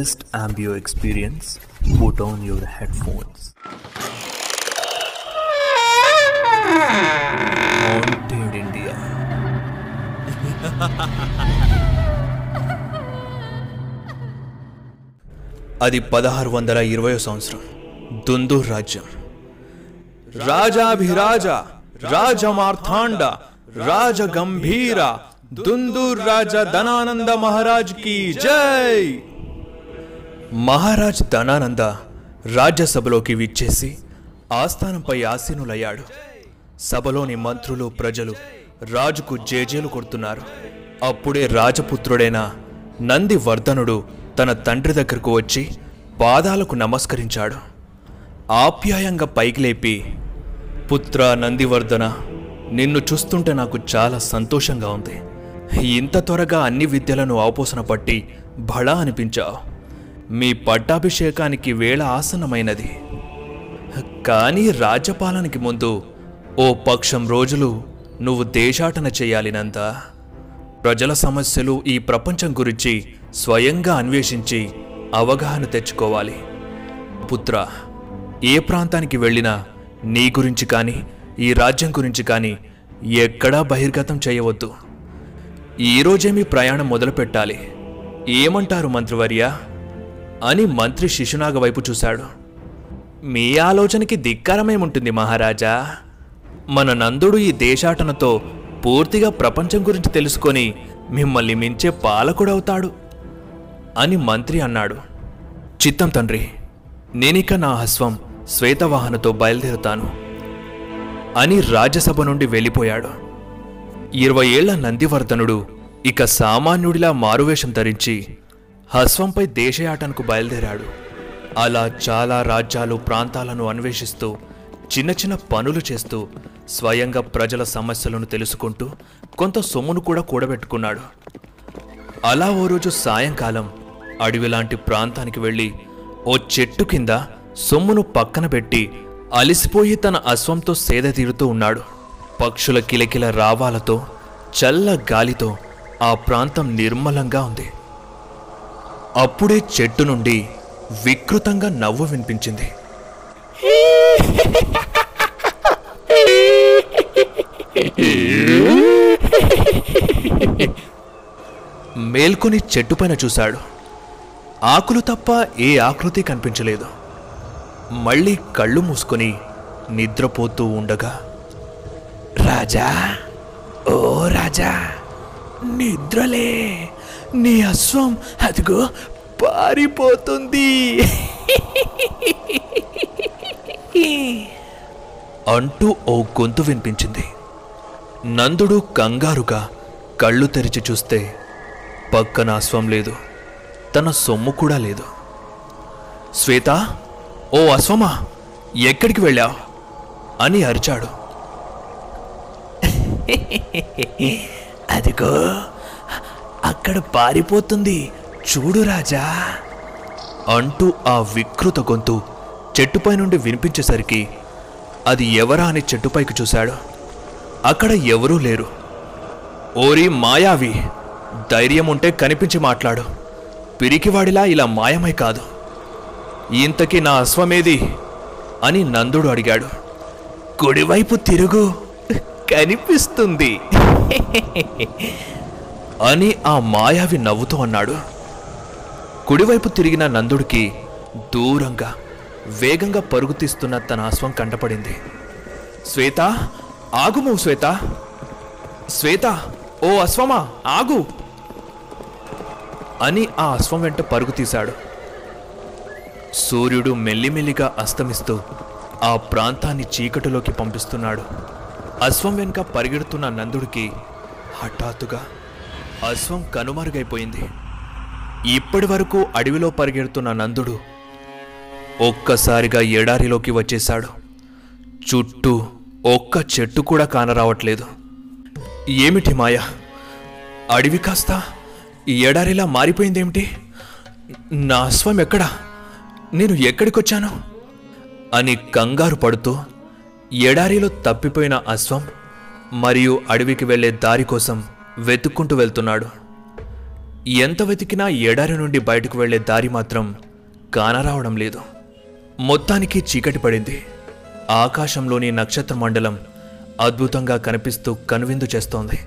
best ambio experience, put on your headphones. Haunted India. అది పదహారు వందల ఇరవై సంవత్సరం దుందూర్ రాజ్యం రాజాభిరాజ రాజమార్థాండ రాజ గంభీర దుందూర్ రాజ ధనానంద మహారాజ్ కి జై మహారాజ్ ధనానంద రాజ్యసభలోకి విచ్చేసి ఆస్థానంపై ఆసీనులయ్యాడు. సభలోని మంత్రులు ప్రజలు రాజుకు జేజేలు కొడుతున్నారు. అప్పుడే రాజపుత్రుడైన నందివర్ధనుడు తన తండ్రి దగ్గరకు వచ్చి పాదాలకు నమస్కరించాడు. ఆప్యాయంగా పైకి లేపి పుత్ర నందివర్ధన నిన్ను చూస్తుంటే నాకు చాలా సంతోషంగా ఉంది. ఇంత త్వరగా అన్ని విద్యలను ఆపోసన పట్టి బళా అనిపించావు. మీ పట్టాభిషేకానికి వేళ ఆసనమైనది కానీ రాజ్యపాలనకి ముందు ఓ పక్షం రోజులు నువ్వు దేశాటన చేయాలి నంద ప్రజల సమస్యలు ఈ ప్రపంచం గురించి స్వయంగా అన్వేషించి అవగాహన తెచ్చుకోవాలి. పుత్ర ఏ ప్రాంతానికి వెళ్ళినా నీ గురించి కానీ ఈ రాజ్యం గురించి కానీ ఎక్కడా బహిర్గతం చేయవద్దు. ఈరోజే మీ ప్రయాణం మొదలుపెట్టాలి. ఏమంటారు మంత్రివర్య? అని మంత్రి శిశునాగ వైపు చూశాడు. మీ ఆలోచనకి ధిక్కారమేముంటుంది మహారాజా? మన నందుడు ఈ దేశాటనతో పూర్తిగా ప్రపంచం గురించి తెలుసుకొని మిమ్మల్ని మించే పాలకుడవుతాడు అని మంత్రి అన్నాడు. చిత్తం తండ్రి నేనిక నా హస్వం శ్వేతవాహనతో బయలుదేరుతాను అని రాజ్యసభ నుండి వెళ్ళిపోయాడు. ఇరవై ఏళ్ళ నందివర్ధనుడు ఇక సామాన్యుడిలా మారువేషం ధరించి హస్వంపై దేశయాటనకు బయలుదేరాడు. అలా చాలా రాజ్యాలు ప్రాంతాలను అన్వేషిస్తూ చిన్న చిన్న పనులు చేస్తూ స్వయంగా ప్రజల సమస్యలను తెలుసుకుంటూ కొంత సొమ్మును కూడా కూడబెట్టుకున్నాడు. అలా ఓ రోజు సాయంకాలం అడవిలాంటి ప్రాంతానికి వెళ్ళి ఓ చెట్టు కింద సొమ్మును పక్కన పెట్టి అలిసిపోయి తన అశ్వంతో సేద తీరుతూ ఉన్నాడు. పక్షుల కిలకిల రావాలతో చల్ల గాలితో ఆ ప్రాంతం నిర్మలంగా ఉంది. అప్పుడే చెట్టు నుండి వికృతంగా నవ్వు వినిపించింది. మేల్కొని చెట్టుపైన చూశాడు. ఆకులు తప్ప ఏ ఆకృతి కనిపించలేదు. మళ్ళీ కళ్ళు మూసుకొని నిద్రపోతూ ఉండగా రాజా ఓ రాజా నిద్రలే! నీ అశ్వం అదిగో పారిపోతుంది. అంటూ ఓ గొంతు వినిపించింది. నందుడు కంగారుగా కళ్ళు తెరిచి చూస్తే పక్కన అశ్వం లేదు తన సొమ్ము కూడా లేదు. శ్వేత ఓ అశ్వమా ఎక్కడికి వెళ్ళావు? అని అరిచాడు. అదిగో అక్కడ పారిపోతుంది. చూడు రాజా. అంటూ ఆ వికృత గొంతు చెట్టుపై నుండి వినిపించేసరికి అది ఎవరా అని చెట్టుపైకి చూశాడు. అక్కడ ఎవరూ లేరు. ఓరి మాయావి ధైర్యం ఉంటే కనిపించి మాట్లాడు. పిరికివాడిలా ఇలా మాయమై కాదు. ఇంతకీ నా అశ్వమేది అని నందుడు అడిగాడు. కుడివైపు తిరుగు. కనిపిస్తుంది. అని ఆ మాయావి నవ్వుతూ అన్నాడు. కుడివైపు తిరిగిన నందుడికి దూరంగా వేగంగా పరుగుతీస్తున్న తన అశ్వం కంటపడింది. శ్వేత ఆగుము శ్వేత. శ్వేత ఓ అశ్వమా ఆగు. అని ఆ అశ్వం వెంట పరుగు తీశాడు సూర్యుడు మెల్లిమెల్లిగా అస్తమిస్తూ ఆ ప్రాంతాన్ని చీకటిలోకి పంపిస్తున్నాడు. అశ్వం వెనుక పరిగెడుతున్న నందుడికి హఠాత్తుగా అశ్వం కనుమరుగైపోయింది. ఇప్పటి వరకు అడవిలో పరిగెడుతున్న నందుడు ఒక్కసారిగా ఎడారిలోకి వచ్చేశాడు. చుట్టూ ఒక్క చెట్టు కూడా కానరావట్లేదు. ఏమిటి మాయ? అడవి కాస్త ఎడారిలా మారిపోయిందేమిటి? నా అశ్వం ఎక్కడా? నేను ఎక్కడికొచ్చాను? అని కంగారు పడుతూ ఎడారిలో తప్పిపోయిన అశ్వం మరియు అడవికి వెళ్ళే దారి కోసం వెతుక్కుంటూ వెళ్తున్నాడు. ఎంత వెతికినా ఎడారి నుండి బయటకు వెళ్ళే దారి మాత్రం కానరావడం లేదు. మొత్తానికి చీకటి పడింది. ఆకాశంలోని నక్షత్ర మండలం అద్భుతంగా కనిపిస్తూ కనువిందు చేస్తోంది.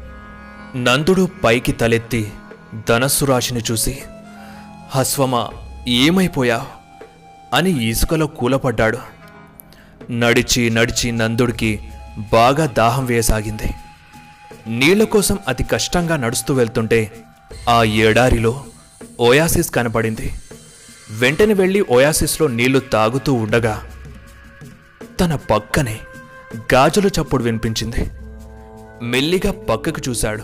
నందుడు పైకి తలెత్తి ధనస్సు రాశిని చూసి హస్వమా ఏమైపోయా? అని ఇసుకలో కూలపడ్డాడు. నడిచి నడిచి నందుడికి బాగా దాహం వేయసాగింది. నీళ్ళ కోసం అతి కష్టంగా నడుస్తూ వెళ్తుంటే ఆ ఎడారిలో ఓయాసిస్ కనపడింది. వెంటనే వెళ్ళి ఓయాసిస్లో నీళ్ళు తాగుతూ ఉండగా తన పక్కనే గాజుల చప్పుడు వినిపించింది. మెల్లిగా పక్కకు చూశాడు.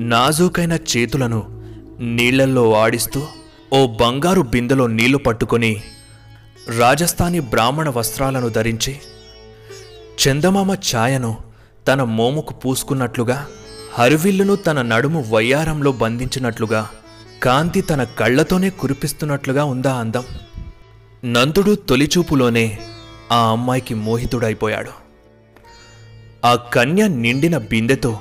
నాజూకైన చేతులను నీళ్ళల్లో ఆడిస్తూ ఓ బంగారు బిందెలో నీళ్ళు పట్టుకొని రాజస్థానీ బ్రాహ్మణ వస్త్రాలను ధరించి చందమామ ఛాయను తన మోముకు పూసుకున్నట్లుగా హరివిల్లును తన నడుము వయ్యారంలో బంధించినట్లుగా కాంతి తన కళ్ళతోనే కురిపిస్తున్నట్లుగా ఉందా అందం. నందుడు తొలిచూపులోనే ఆ అమ్మాయికి మోహితుడైపోయాడు. ఆ కన్య నిండిన బిందెతో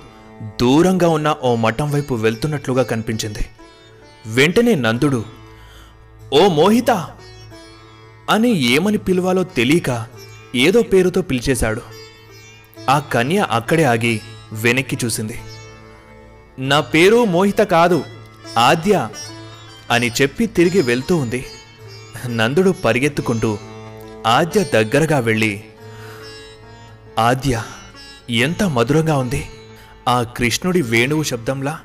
దూరంగా ఉన్న ఓ మఠం వైపు వెళ్తున్నట్లుగా కనిపించింది. వెంటనే నందుడు ఓ మోహిత! అని ఏమని పిలవాలో తెలియక ఏదో పేరుతో పిలిచేశాడు. ఆ కన్య అక్కడే ఆగి వెనక్కి చూసింది. నా పేరు మోహిత కాదు ఆద్య అని చెప్పి తిరిగి వెళ్తూ ఉంది. నందుడు పరిగెత్తుకుంటూ ఆద్య దగ్గరగా వెళ్ళి ఆద్య ఎంత మధురంగా ఉంది ఆ కృష్ణుడి వేణువు శబ్దంలా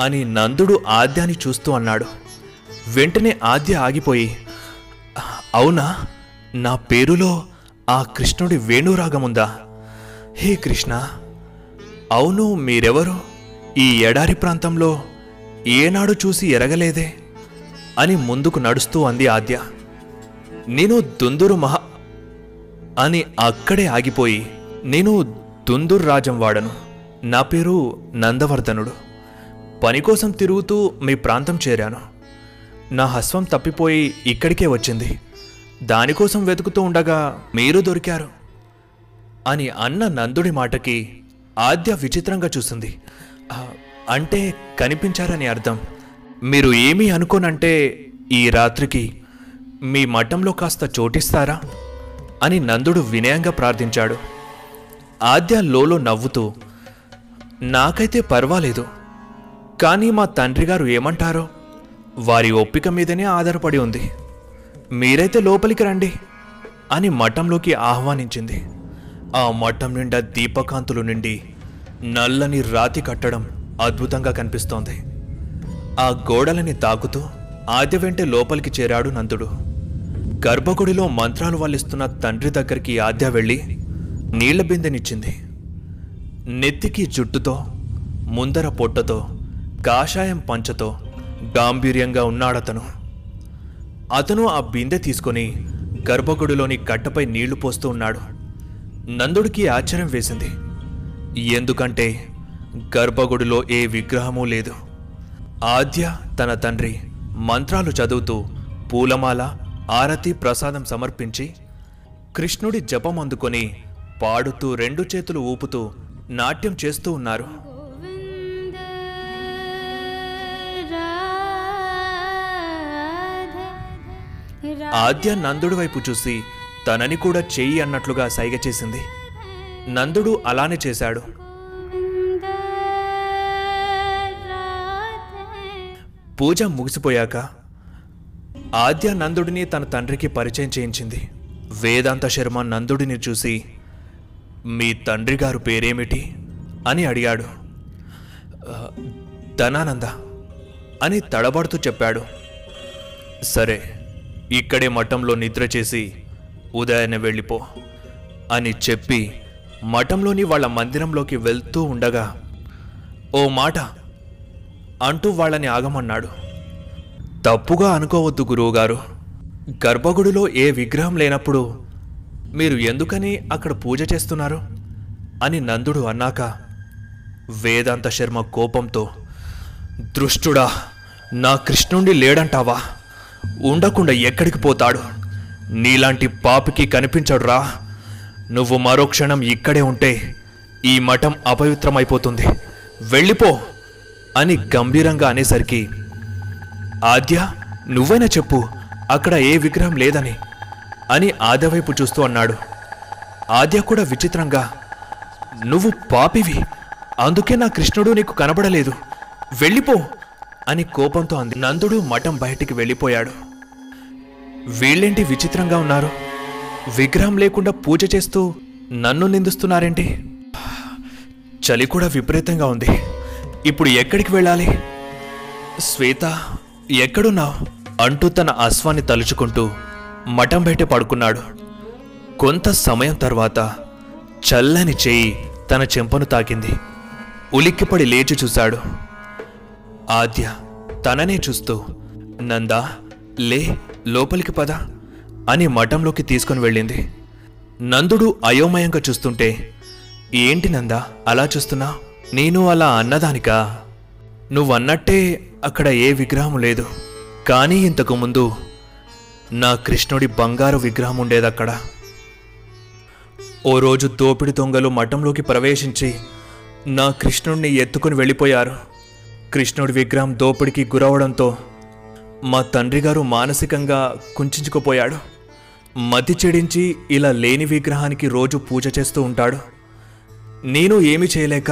అని నందుడు ఆద్యాని చూస్తూ అన్నాడు. వెంటనే ఆద్య ఆగిపోయి అవునా నా పేరులో ఆ కృష్ణుడి వేణురాగముందా? హే కృష్ణ అవును మీరెవరు? ఈ ఎడారి ప్రాంతంలో ఏనాడు చూసి ఎరగలేదే? అని ముందుకు నడుస్తూ అంది ఆద్య. నేను దుందురు మహా అని అక్కడే ఆగిపోయి నేను దుందుర్ రాజం వాడను. నా పేరు నందవర్ధనుడు. పని కోసం తిరుగుతూ మీ ప్రాంతం చేరాను. నా హస్వం తప్పిపోయి ఇక్కడికే వచ్చింది. దానికోసం వెతుకుతూ ఉండగా మీరు దొరికారు అని అన్న నందుడి మాటకి ఆద్య విచిత్రంగా చూసింది. అంటే కనిపించారని అర్థం. మీరు ఏమీ అనుకోనంటే ఈ రాత్రికి మీ మఠంలో కాస్త చోటిస్తారా? అని నందుడు వినయంగా ప్రార్థించాడు. ఆద్య లోలో నవ్వుతూ నాకైతే పర్వాలేదు. కానీ మా తండ్రి గారు ఏమంటారో వారి ఒప్పిక మీదనే ఆధారపడి ఉంది. మీరైతే లోపలికి రండి అని మఠంలోకి ఆహ్వానించింది. ఆ మఠం నిండా దీపకాంతులు నిండి నల్లని రాతి కట్టడం అద్భుతంగా కనిపిస్తోంది. ఆ గోడలని తాకుతూ ఆద్య వెంటే లోపలికి చేరాడు నందుడు. గర్భగుడిలో మంత్రాలు వల్లిస్తున్న తండ్రి దగ్గరికి ఆద్య వెళ్ళి నీళ్ళ బిందెనిచ్చింది. నెత్తికి జుట్టుతో ముందర పొట్టతో కాషాయం పంచతో గాంభీర్యంగా ఉన్నాడతను. అతను ఆ బిందె తీసుకొని గర్భగుడిలోని కట్టపై నీళ్ళు పోస్తూ ఉన్నాడు. నందుడికి ఆశ్చర్యం వేసింది. ఎందుకంటే గర్భగుడిలో ఏ విగ్రహమూ లేదు. ఆద్య తన తండ్రి మంత్రాలు చదువుతూ పూలమాల ఆరతి ప్రసాదం సమర్పించి కృష్ణుడి జపం అందుకొని పాడుతూ రెండు చేతులు ఊపుతూ నాట్యం చేస్తూ ఉన్నారు. ఆద్య నందుడి వైపు చూసి తనని కూడా చెయ్యి అన్నట్లుగా సైగ చేసింది. నందుడు అలానే చేశాడు. పూజ ముగిసిపోయాక ఆద్య నందుడిని తన తండ్రికి పరిచయం చేయించింది. వేదాంత శర్మ నందుడిని చూసి మీ తండ్రి గారు పేరేమిటి? అని అడిగాడు. ధనానంద అని తడబడుతూ చెప్పాడు. సరే ఇక్కడే మఠంలో నిద్ర చేసి ఉదయాన్నే వెళ్ళిపో అని చెప్పి మఠంలోని వాళ్ళ మందిరంలోకి వెళ్తూ ఉండగా ఓ మాట అంటూ వాళ్ళని ఆగమన్నాడు. తప్పుగా అనుకోవద్దు గురువుగారు. గర్భగుడిలో ఏ విగ్రహం లేనప్పుడు మీరు ఎందుకని అక్కడ పూజ చేస్తున్నారు? అని నందుడు అన్నాక వేదాంత శర్మ కోపంతో దృష్టుడా నా కృష్ణుండి లేడంటావా? ఉండకుండా ఎక్కడికి పోతాడు? నీలాంటి పాపికి కనిపించడురా. నువ్వు మరో క్షణం ఇక్కడే ఉంటే ఈ మఠం అపవిత్రమైపోతుంది. వెళ్ళిపో అని గంభీరంగా అనేసరికి ఆద్య నువ్వైనా చెప్పు అక్కడ ఏ విగ్రహం లేదని అని ఆద్య వైపు చూస్తూ అన్నాడు. ఆద్య కూడా విచిత్రంగా నువ్వు పాపివి అందుకే నా కృష్ణుడు నీకు కనబడలేదు. వెళ్ళిపో అని కోపంతో అంది. నందుడు మఠం బయటికి వెళ్ళిపోయాడు. వీళ్ళేంటి విచిత్రంగా ఉన్నారు? విగ్రహం లేకుండా పూజ చేస్తూ నన్ను నిందిస్తున్నారేంటి? చలి కూడా విపరీతంగా ఉంది. ఇప్పుడు ఎక్కడికి వెళ్ళాలి? శ్వేత ఎక్కడున్నావు? అంటూ తన అశ్వాన్ని తలుచుకుంటూ మఠం బయట పడుకున్నాడు. కొంత సమయం తర్వాత చల్లని చేయి తన చెంపను తాకింది. ఉలిక్కిపడి లేచి చూశాడు. ఆద్య తననే చూస్తూ నందా లే లోపలికి పద అని మఠంలోకి తీసుకుని వెళ్ళింది. నందుడు అయోమయంగా చూస్తుంటే ఏంటి నందా అలా చూస్తున్నా? నేను అలా అన్నదానికా? నువ్వన్నట్టే అక్కడ ఏ విగ్రహం లేదు. కానీ ఇంతకు ముందు నా కృష్ణుడి బంగారు విగ్రహం ఉండేదక్కడ ఓ రోజు దోపిడి దొంగలు మఠంలోకి ప్రవేశించి నా కృష్ణుడిని ఎత్తుకుని వెళ్ళిపోయారు. కృష్ణుడి విగ్రహం దోపిడికి గురవడంతో మా తండ్రి గారు మానసికంగా కుంచుకుపోయాడు మతి చెడించి ఇలా లేని విగ్రహానికి రోజు పూజ చేస్తూ ఉంటాడు. నేను ఏమి చేయలేక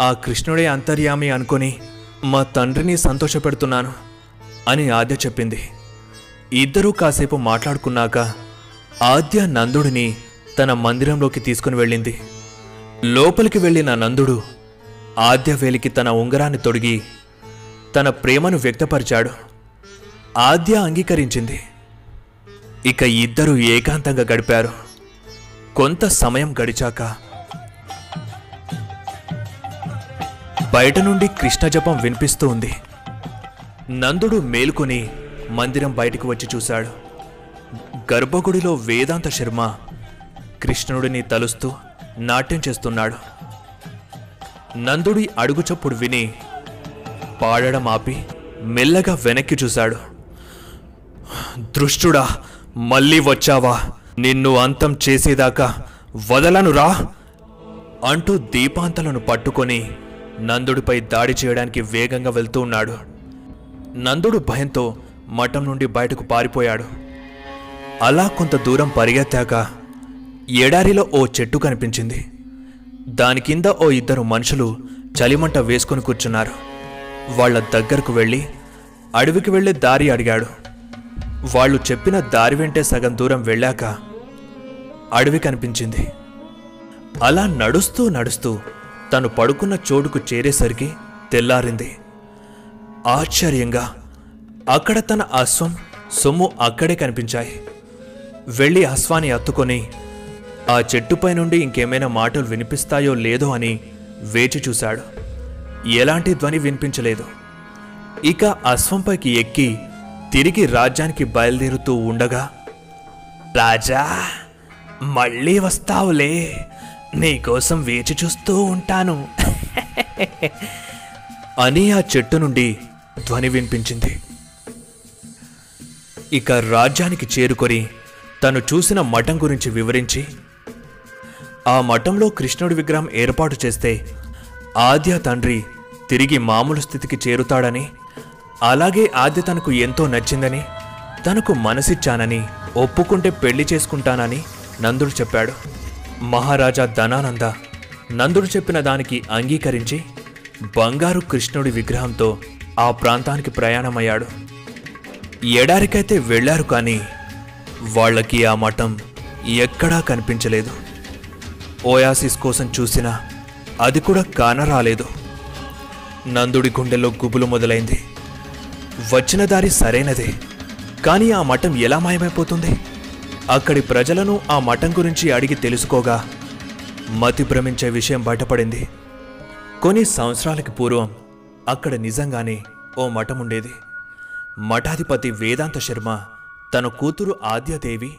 ఆ కృష్ణుడే అంతర్యామి అనుకొని మా తండ్రిని సంతోషపెడుతున్నాను అని ఆద్య చెప్పింది. ఇద్దరూ కాసేపు మాట్లాడుకున్నాక ఆద్య నందుడిని తన మందిరంలోకి తీసుకుని వెళ్ళింది. లోపలికి వెళ్ళిన నందుడు ఆద్య వేలికి తన ఉంగరాన్ని తొడిగి తన ప్రేమను వ్యక్తపరిచాడు. ఆద్య అంగీకరించింది. ఇక ఇద్దరు ఏకాంతంగా గడిపారు. కొంత సమయం గడిచాక బయట నుండి కృష్ణ జపం వినిపిస్తూ ఉంది. నందుడు మేలుకొని మందిరం బయటకు వచ్చి చూశాడు. గర్భగుడిలో వేదాంత శర్మ కృష్ణుడిని తలుస్తూ నాట్యం చేస్తున్నాడు. నందుడి అడుగుచప్పుడు విని పాడడం ఆపి మెల్లగా వెనక్కి చూశాడు. దృష్టుడా మళ్ళీ వచ్చావా? నిన్ను అంతం చేసేదాకా వదలను రా అంటూ దీపాంతలను పట్టుకొని నందుడిపై దాడి చేయడానికి వేగంగా వెళ్తూ ఉన్నాడు. నందుడు భయంతో మఠం నుండి బయటకు పారిపోయాడు. అలా కొంత దూరం పరిగెత్తాక ఎడారిలో ఓ చెట్టు కనిపించింది. దాని కింద ఓ ఇద్దరు మనుషులు చలిమంట వేసుకుని కూర్చున్నారు. వాళ్ళ దగ్గరకు వెళ్ళి అడవికి వెళ్ళే దారి అడిగాడు. వాళ్ళు చెప్పిన దారి వెంటే సగం దూరం వెళ్ళాక అడవి కనిపించింది. అలా నడుస్తూ నడుస్తూ తను పడుకున్న చోటుకు చేరేసరికి తెల్లారింది. ఆశ్చర్యంగా అక్కడ తన అశ్వం సొమ్ము అక్కడే కనిపించాయి. వెళ్ళి అశ్వాన్ని అత్తుకొని ఆ చెట్టుపై నుండి ఇంకేమైనా మాటలు వినిపిస్తాయో లేదో అని వేచి చూశాడు. ఎలాంటి ధ్వని వినిపించలేదు. ఇక అశ్వంపైకి ఎక్కి తిరిగి రాజ్యానికి బయలుదేరుతూ ఉండగా రాజా మళ్ళీ వస్తావులే. నీకోసం వేచి చూస్తూ ఉంటాను. అని ఆ చెట్టు నుండి ధ్వని వినిపించింది. ఇక రాజ్యానికి చేరుకొని తను చూసిన మఠం గురించి వివరించి ఆ మఠంలో కృష్ణుడి విగ్రహం ఏర్పాటు చేస్తే ఆద్య తండ్రి తిరిగి మామూలు స్థితికి చేరుతాడని అలాగే ఆద్య తనకు ఎంతో నచ్చిందని తనకు మనసిచ్చానని ఒప్పుకుంటే పెళ్ళి చేసుకుంటానని నందుడు చెప్పాడు. మహారాజా ధనానంద నందుడు చెప్పిన దానికి అంగీకరించి బంగారు కృష్ణుడి విగ్రహంతో ఆ ప్రాంతానికి ప్రయాణమయ్యాడు. ఎడారికైతే వెళ్ళారు కానీ వాళ్ళకి ఆ మఠం ఎక్కడా కనిపించలేదు. ఓయాసిస్ కోసం చూసినా అది కూడా కానరాలేదు నందుడి గుండెలో గుబులు మొదలైంది. వచ్చిన దారి సరైనదే. కానీ ఆ మఠం ఎలా మాయమైపోతుంది? అక్కడి ప్రజలను ఆ మఠం గురించి అడిగి తెలుసుకోగా మతి భ్రమించే విషయం బయటపడింది. కొన్ని సంవత్సరాలకి పూర్వం అక్కడ నిజంగానే ఓ మఠం ఉండేది. మఠాధిపతి వేదాంత శర్మ తన కూతురు ఆద్యదేవి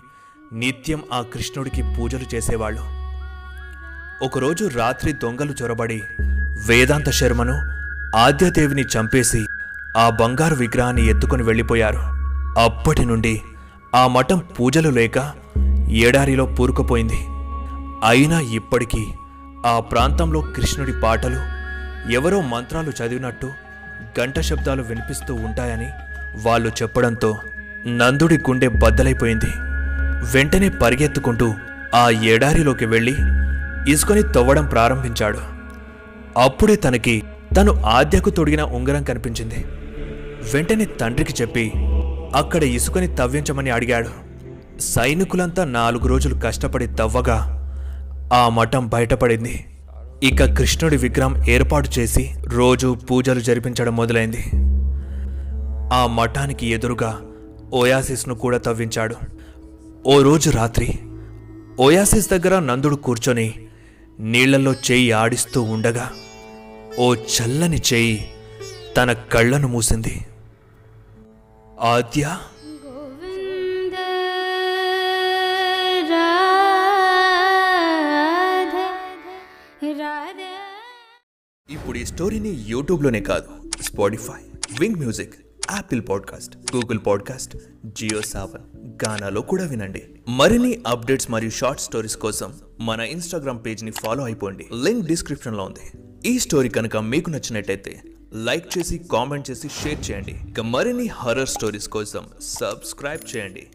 నిత్యం ఆ కృష్ణుడికి పూజలు చేసేవాళ్ళు. ఒకరోజు రాత్రి దొంగలు చొరబడి వేదాంత శర్మను ఆద్యదేవిని చంపేసి ఆ బంగారు విగ్రహాన్ని ఎత్తుకుని వెళ్ళిపోయారు. అప్పటి నుండి ఆ మఠం పూజలు లేక ఏడారిలో పూరుకుపోయింది. అయినా ఇప్పటికీ ఆ ప్రాంతంలో కృష్ణుడి పాటలు ఎవరో మంత్రాలు చదివినట్టు గంట శబ్దాలు వినిపిస్తూ ఉంటాయని వాళ్ళు చెప్పడంతో నందుడి గుండె బద్దలైపోయింది. వెంటనే పరిగెత్తుకుంటూ ఆ ఎడారిలోకి వెళ్ళి ఇసుకొని తవ్వడం ప్రారంభించాడు. అప్పుడే తనకి తను ఆద్యకు తొడిగిన ఉంగరం కనిపించింది. వెంటనే తండ్రికి చెప్పి అక్కడ ఇసుకని తవ్వించమని అడిగాడు. సైనికులంతా నాలుగు రోజులు కష్టపడి తవ్వగా ఆ మఠం బయటపడింది. ఇక కృష్ణుడి విగ్రహం ఏర్పాటు చేసి రోజు పూజలు జరిపించడం మొదలైంది. ఆ మఠానికి ఎదురుగా ఓయాసిస్ను కూడా తవ్వించాడు. ఓ రోజు రాత్రి ఓయాసిస్ దగ్గర నందుడు కూర్చొని నీళ్ళలో చేయి ఆడిస్తూ ఉండగా ఓ చల్లని చేయి తన కళ్ళను మూసింది. ఆద్య? గోవింద రాధ రాధ. ఇప్పుడు ఈ స్టోరీని యూట్యూబ్లోనే కాదు Spotify Wynk music Apple podcast Google podcast Jio Saavn గానాలో కూడా వినండి. మరిన్ని అప్డేట్స్ మరియు షార్ట్ స్టోరీస్ కోసం మన ఇన్స్టాగ్రామ్ పేజ్ని ఫాలో అయిపోండి. లింక్ డిస్క్రిప్షన్లో ఉంది. ఈ స్టోరీ కనుక మీకు నచ్చినట్టయితే లైక్ చేసి కామెంట్ చేసి షేర్ చేయండి. ఇక మరిన్ని హర్రర్ స్టోరీస్ కోసం సబ్స్క్రైబ్ చేయండి.